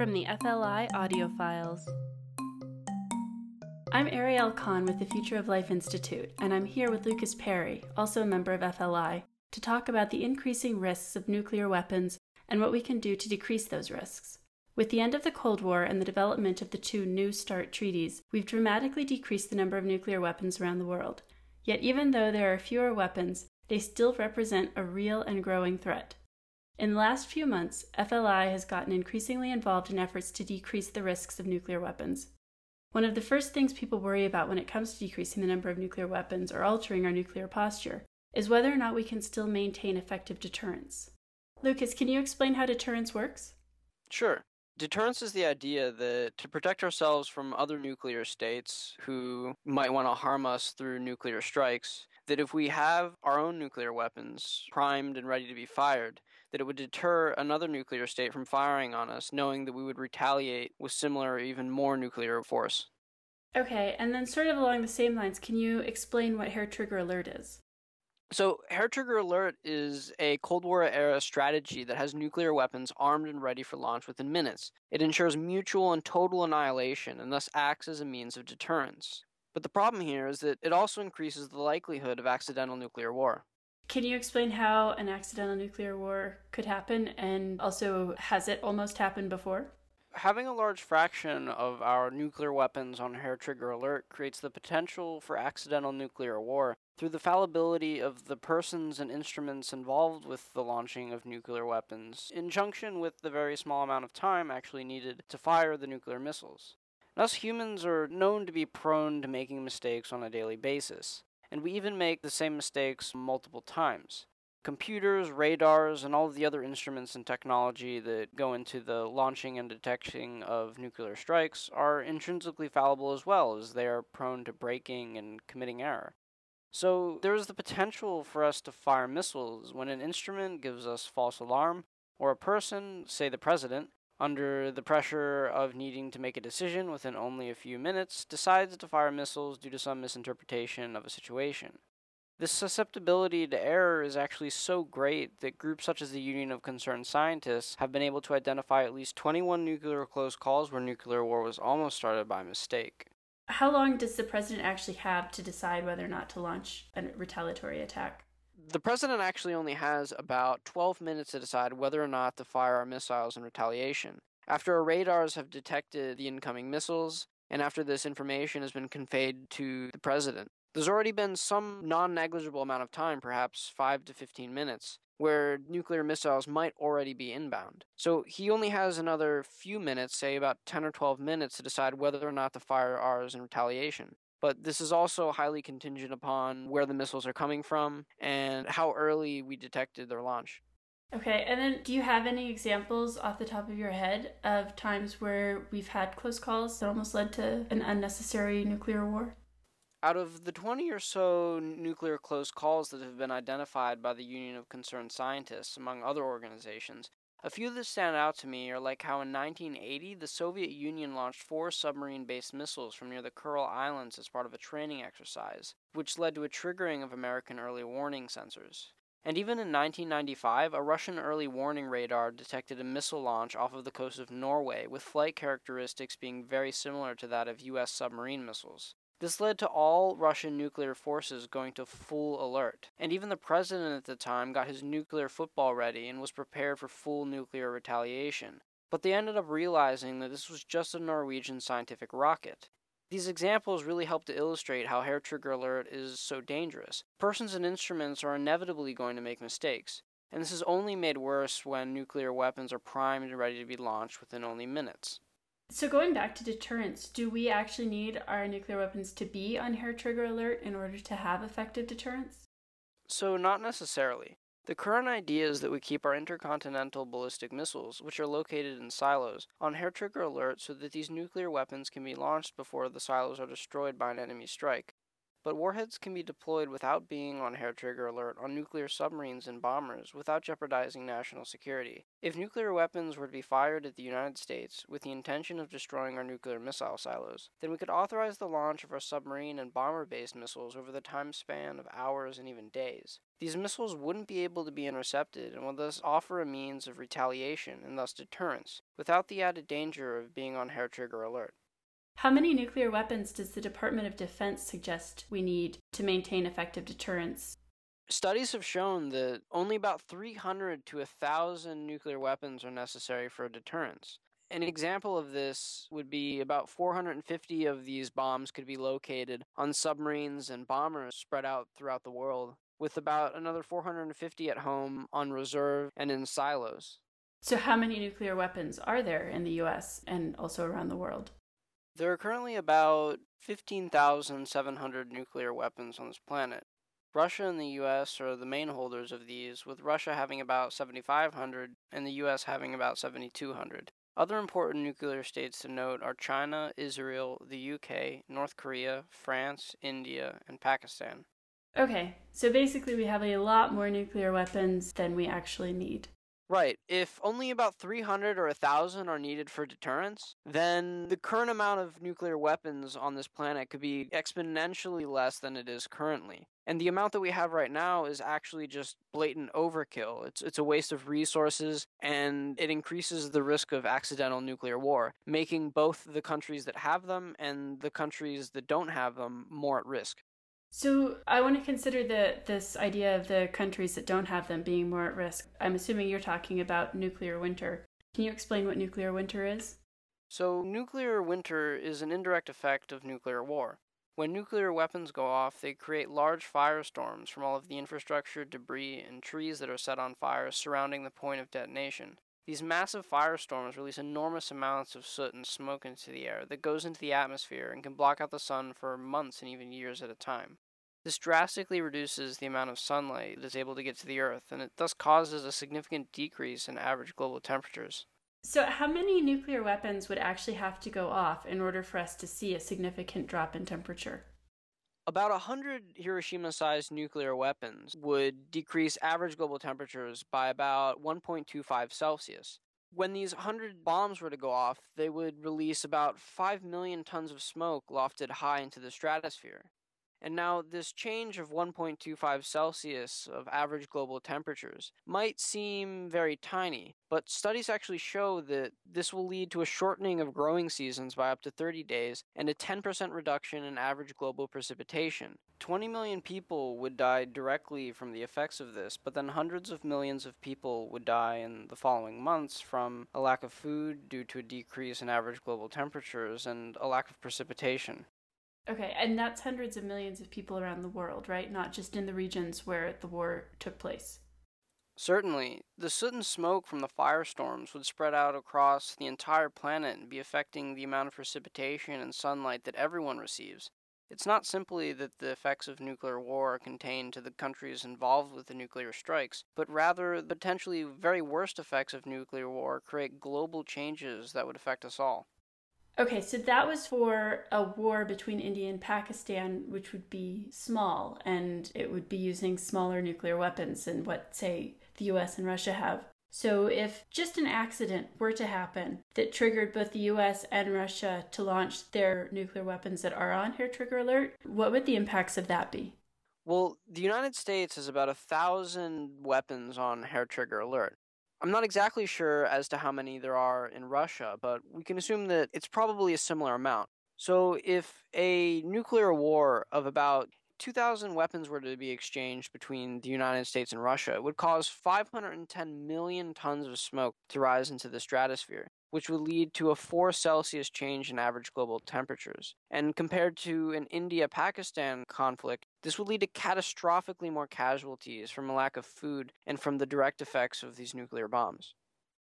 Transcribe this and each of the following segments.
From the FLI audio files. I'm Ariel Conn with the Future of Life Institute, and I'm here with Lucas Perry, also a member of FLI, to talk about the increasing risks of nuclear weapons and what we can do to decrease those risks. With the end of the Cold War and the development of the two New START treaties, we've dramatically decreased the number of nuclear weapons around the world. Yet, even though there are fewer weapons, they still represent a real and growing threat. In the last few months, FLI has gotten increasingly involved in efforts to decrease the risks of nuclear weapons. One of the first things people worry about when it comes to decreasing the number of nuclear weapons or altering our nuclear posture is whether or not we can still maintain effective deterrence. Lucas, can you explain how deterrence works? Sure. Deterrence is the idea that to protect ourselves from other nuclear states who might want to harm us through nuclear strikes, that if we have our own nuclear weapons primed and ready to be fired, that it would deter another nuclear state from firing on us, knowing that we would retaliate with similar or even more nuclear force. Okay, and then sort of along the same lines, can you explain what hair trigger alert is? So, Hair Trigger Alert is a Cold War era strategy that has nuclear weapons armed and ready for launch within minutes. It ensures mutual and total annihilation and thus acts as a means of deterrence. But the problem here is that it also increases the likelihood of accidental nuclear war. Can you explain how an accidental nuclear war could happen and also has it almost happened before? Having a large fraction of our nuclear weapons on hair trigger alert creates the potential for accidental nuclear war through the fallibility of the persons and instruments involved with the launching of nuclear weapons, in junction with the very small amount of time actually needed to fire the nuclear missiles. Us humans are known to be prone to making mistakes on a daily basis and we even make the same mistakes multiple times. Computers, radars, and all of the other instruments and technology that go into the launching and detecting of nuclear strikes are intrinsically fallible as well, as they are prone to breaking and committing error. So there is the potential for us to fire missiles when an instrument gives us false alarm, or a person, say the president, under the pressure of needing to make a decision within only a few minutes, decides to fire missiles due to some misinterpretation of a situation. This susceptibility to error is actually so great that groups such as the Union of Concerned Scientists have been able to identify at least 21 nuclear close calls where nuclear war was almost started by mistake. How long does the president actually have to decide whether or not to launch a retaliatory attack? The president actually only has about 12 minutes to decide whether or not to fire our missiles in retaliation. After our radars have detected the incoming missiles, and after this information has been conveyed to the president, there's already been some non negligible amount of time, perhaps 5 to 15 minutes, where nuclear missiles might already be inbound. So he only has another few minutes, say about 10 or 12 minutes, to decide whether or not to fire ours in retaliation but this is also highly contingent upon where the missiles are coming from and how early we detected their launch. Okay, and then do you have any examples off the top of your head of times where we've had close calls that almost led to an unnecessary nuclear war? Out of the 20 or so nuclear close calls that have been identified by the Union of Concerned Scientists, among other organizations, a few that stand out to me are like how in 1980 the Soviet Union launched four submarine based missiles from near the Kuril Islands as part of a training exercise, which led to a triggering of American early warning sensors. And even in 1995, a Russian early warning radar detected a missile launch off of the coast of Norway, with flight characteristics being very similar to that of U.S. submarine missiles. This led to all Russian nuclear forces going to full alert, and even the president at the time got his nuclear football ready and was prepared for full nuclear retaliation. But they ended up realizing that this was just a Norwegian scientific rocket. These examples really help to illustrate how hair trigger alert is so dangerous. Persons and instruments are inevitably going to make mistakes, and this is only made worse when nuclear weapons are primed and ready to be launched within only minutes. So, going back to deterrence, do we actually need our nuclear weapons to be on hair trigger alert in order to have effective deterrence? So, not necessarily. The current idea is that we keep our intercontinental ballistic missiles, which are located in silos, on hair trigger alert so that these nuclear weapons can be launched before the silos are destroyed by an enemy strike. But warheads can be deployed without being on hair trigger alert on nuclear submarines and bombers without jeopardizing national security. If nuclear weapons were to be fired at the United States with the intention of destroying our nuclear missile silos, then we could authorize the launch of our submarine and bomber based missiles over the time span of hours and even days. These missiles wouldn't be able to be intercepted and would thus offer a means of retaliation and thus deterrence, without the added danger of being on hair trigger alert. How many nuclear weapons does the Department of Defense suggest we need to maintain effective deterrence? Studies have shown that only about 300 to 1,000 nuclear weapons are necessary for a deterrence. An example of this would be about 450 of these bombs could be located on submarines and bombers spread out throughout the world, with about another 450 at home on reserve and in silos. So, how many nuclear weapons are there in the US and also around the world? There are currently about 15,700 nuclear weapons on this planet. Russia and the US are the main holders of these, with Russia having about 7,500 and the US having about 7,200. Other important nuclear states to note are China, Israel, the UK, North Korea, France, India, and Pakistan. Okay, so basically we have a lot more nuclear weapons than we actually need. Right. If only about 300 or 1,000 are needed for deterrence, then the current amount of nuclear weapons on this planet could be exponentially less than it is currently. And the amount that we have right now is actually just blatant overkill. It's, it's a waste of resources and it increases the risk of accidental nuclear war, making both the countries that have them and the countries that don't have them more at risk. So I want to consider the this idea of the countries that don't have them being more at risk. I'm assuming you're talking about nuclear winter. Can you explain what nuclear winter is? So, nuclear winter is an indirect effect of nuclear war. When nuclear weapons go off, they create large firestorms from all of the infrastructure, debris, and trees that are set on fire surrounding the point of detonation. These massive firestorms release enormous amounts of soot and smoke into the air that goes into the atmosphere and can block out the sun for months and even years at a time. This drastically reduces the amount of sunlight that is able to get to the Earth, and it thus causes a significant decrease in average global temperatures. So, how many nuclear weapons would actually have to go off in order for us to see a significant drop in temperature? About 100 Hiroshima sized nuclear weapons would decrease average global temperatures by about 1.25 Celsius. When these 100 bombs were to go off, they would release about 5 million tons of smoke lofted high into the stratosphere. And now, this change of 1.25 Celsius of average global temperatures might seem very tiny, but studies actually show that this will lead to a shortening of growing seasons by up to 30 days and a 10% reduction in average global precipitation. 20 million people would die directly from the effects of this, but then hundreds of millions of people would die in the following months from a lack of food due to a decrease in average global temperatures and a lack of precipitation. Okay, and that's hundreds of millions of people around the world, right? Not just in the regions where the war took place. Certainly, the soot and smoke from the firestorms would spread out across the entire planet and be affecting the amount of precipitation and sunlight that everyone receives. It's not simply that the effects of nuclear war are contained to the countries involved with the nuclear strikes, but rather the potentially very worst effects of nuclear war create global changes that would affect us all. Okay, so that was for a war between India and Pakistan, which would be small, and it would be using smaller nuclear weapons than what, say, the US and Russia have. So, if just an accident were to happen that triggered both the US and Russia to launch their nuclear weapons that are on hair trigger alert, what would the impacts of that be? Well, the United States has about a thousand weapons on hair trigger alert. I'm not exactly sure as to how many there are in Russia, but we can assume that it's probably a similar amount. So, if a nuclear war of about 2,000 weapons were to be exchanged between the United States and Russia, it would cause 510 million tons of smoke to rise into the stratosphere which would lead to a 4 Celsius change in average global temperatures. And compared to an India Pakistan conflict, this would lead to catastrophically more casualties from a lack of food and from the direct effects of these nuclear bombs.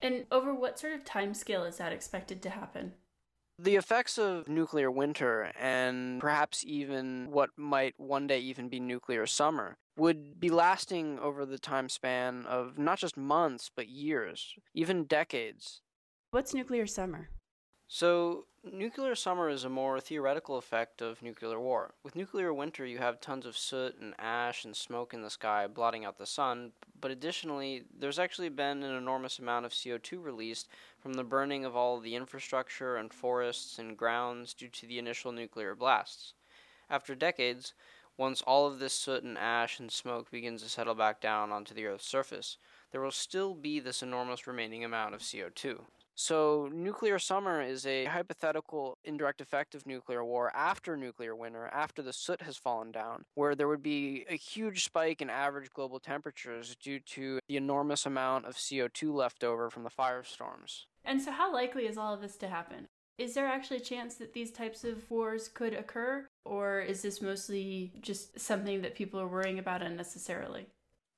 And over what sort of time scale is that expected to happen? The effects of nuclear winter and perhaps even what might one day even be nuclear summer would be lasting over the time span of not just months, but years, even decades. What's nuclear summer? So, nuclear summer is a more theoretical effect of nuclear war. With nuclear winter, you have tons of soot and ash and smoke in the sky blotting out the sun, but additionally, there's actually been an enormous amount of CO2 released from the burning of all of the infrastructure and forests and grounds due to the initial nuclear blasts. After decades, once all of this soot and ash and smoke begins to settle back down onto the Earth's surface, there will still be this enormous remaining amount of CO2. So, nuclear summer is a hypothetical indirect effect of nuclear war after nuclear winter, after the soot has fallen down, where there would be a huge spike in average global temperatures due to the enormous amount of CO2 left over from the firestorms. And so, how likely is all of this to happen? Is there actually a chance that these types of wars could occur, or is this mostly just something that people are worrying about unnecessarily?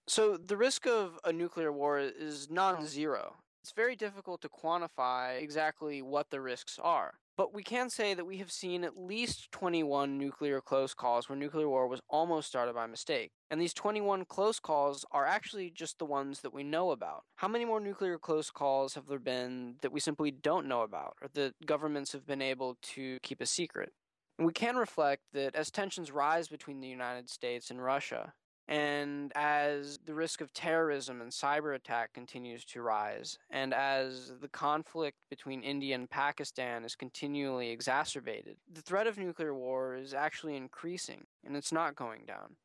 So, the risk of a nuclear war is non zero. It's very difficult to quantify exactly what the risks are. But we can say that we have seen at least 21 nuclear close calls where nuclear war was almost started by mistake. And these 21 close calls are actually just the ones that we know about. How many more nuclear close calls have there been that we simply don't know about or that governments have been able to keep a secret? And we can reflect that as tensions rise between the United States and Russia, and as the risk of terrorism and cyber attack continues to rise, and as the conflict between India and Pakistan is continually exacerbated, the threat of nuclear war is actually increasing, and it's not going down.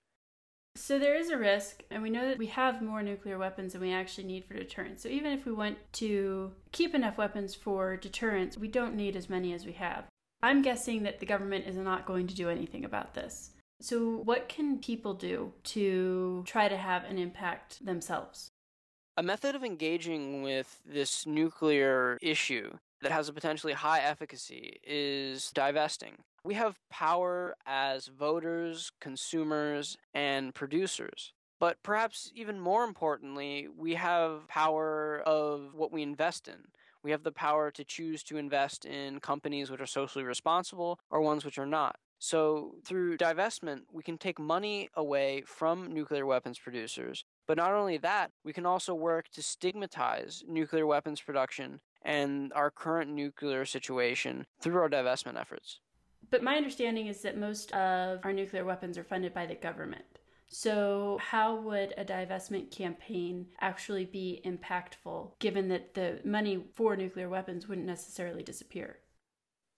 So there is a risk, and we know that we have more nuclear weapons than we actually need for deterrence. So even if we want to keep enough weapons for deterrence, we don't need as many as we have. I'm guessing that the government is not going to do anything about this. So, what can people do to try to have an impact themselves? A method of engaging with this nuclear issue that has a potentially high efficacy is divesting. We have power as voters, consumers, and producers. But perhaps even more importantly, we have power of what we invest in. We have the power to choose to invest in companies which are socially responsible or ones which are not. So, through divestment, we can take money away from nuclear weapons producers. But not only that, we can also work to stigmatize nuclear weapons production and our current nuclear situation through our divestment efforts. But my understanding is that most of our nuclear weapons are funded by the government. So, how would a divestment campaign actually be impactful given that the money for nuclear weapons wouldn't necessarily disappear?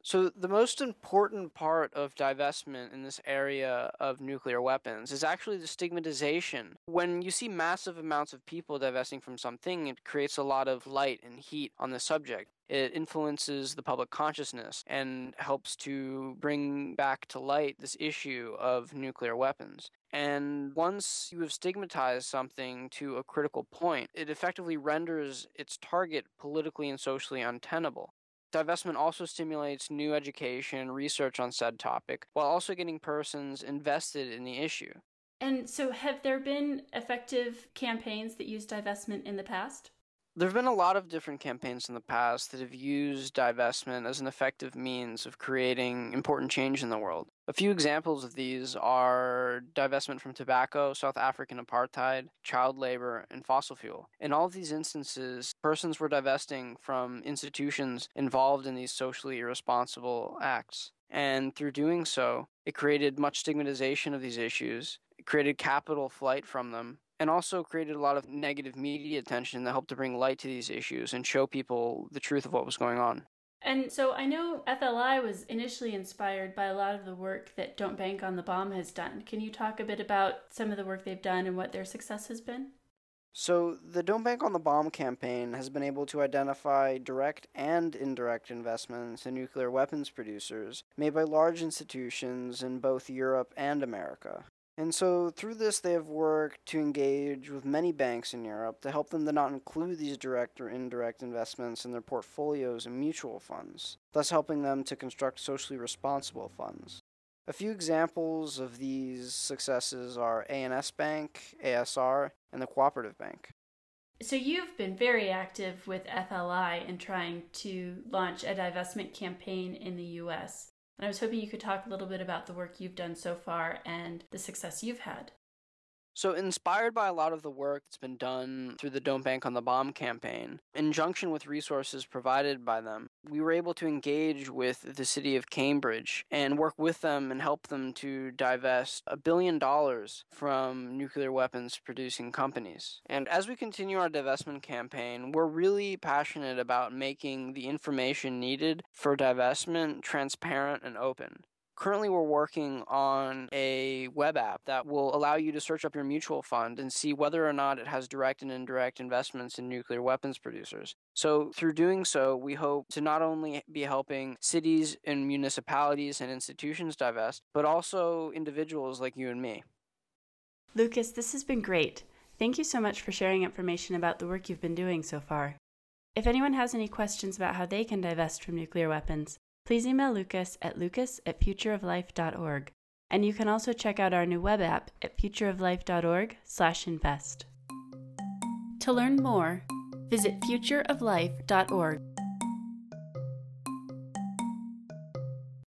So, the most important part of divestment in this area of nuclear weapons is actually the stigmatization. When you see massive amounts of people divesting from something, it creates a lot of light and heat on the subject. It influences the public consciousness and helps to bring back to light this issue of nuclear weapons. And once you have stigmatized something to a critical point, it effectively renders its target politically and socially untenable. Divestment also stimulates new education, research on said topic, while also getting persons invested in the issue. And so, have there been effective campaigns that use divestment in the past? There have been a lot of different campaigns in the past that have used divestment as an effective means of creating important change in the world. A few examples of these are divestment from tobacco, South African apartheid, child labor, and fossil fuel. In all of these instances, persons were divesting from institutions involved in these socially irresponsible acts. And through doing so, it created much stigmatization of these issues, it created capital flight from them, and also created a lot of negative media attention that helped to bring light to these issues and show people the truth of what was going on. And so I know FLI was initially inspired by a lot of the work that Don't Bank on the Bomb has done. Can you talk a bit about some of the work they've done and what their success has been? So, the Don't Bank on the Bomb campaign has been able to identify direct and indirect investments in nuclear weapons producers made by large institutions in both Europe and America. And so, through this, they have worked to engage with many banks in Europe to help them to not include these direct or indirect investments in their portfolios and mutual funds, thus helping them to construct socially responsible funds. A few examples of these successes are A&S Bank, ASR, and the Cooperative Bank. So, you've been very active with FLI in trying to launch a divestment campaign in the US. And I was hoping you could talk a little bit about the work you've done so far and the success you've had. So, inspired by a lot of the work that's been done through the Don't Bank on the Bomb campaign, in conjunction with resources provided by them, we were able to engage with the city of Cambridge and work with them and help them to divest a billion dollars from nuclear weapons producing companies. And as we continue our divestment campaign, we're really passionate about making the information needed for divestment transparent and open. Currently, we're working on a web app that will allow you to search up your mutual fund and see whether or not it has direct and indirect investments in nuclear weapons producers. So, through doing so, we hope to not only be helping cities and municipalities and institutions divest, but also individuals like you and me. Lucas, this has been great. Thank you so much for sharing information about the work you've been doing so far. If anyone has any questions about how they can divest from nuclear weapons, please email Lucas at lucas at futureoflife.org. And you can also check out our new web app at futureoflife.org slash invest. To learn more, visit futureoflife.org.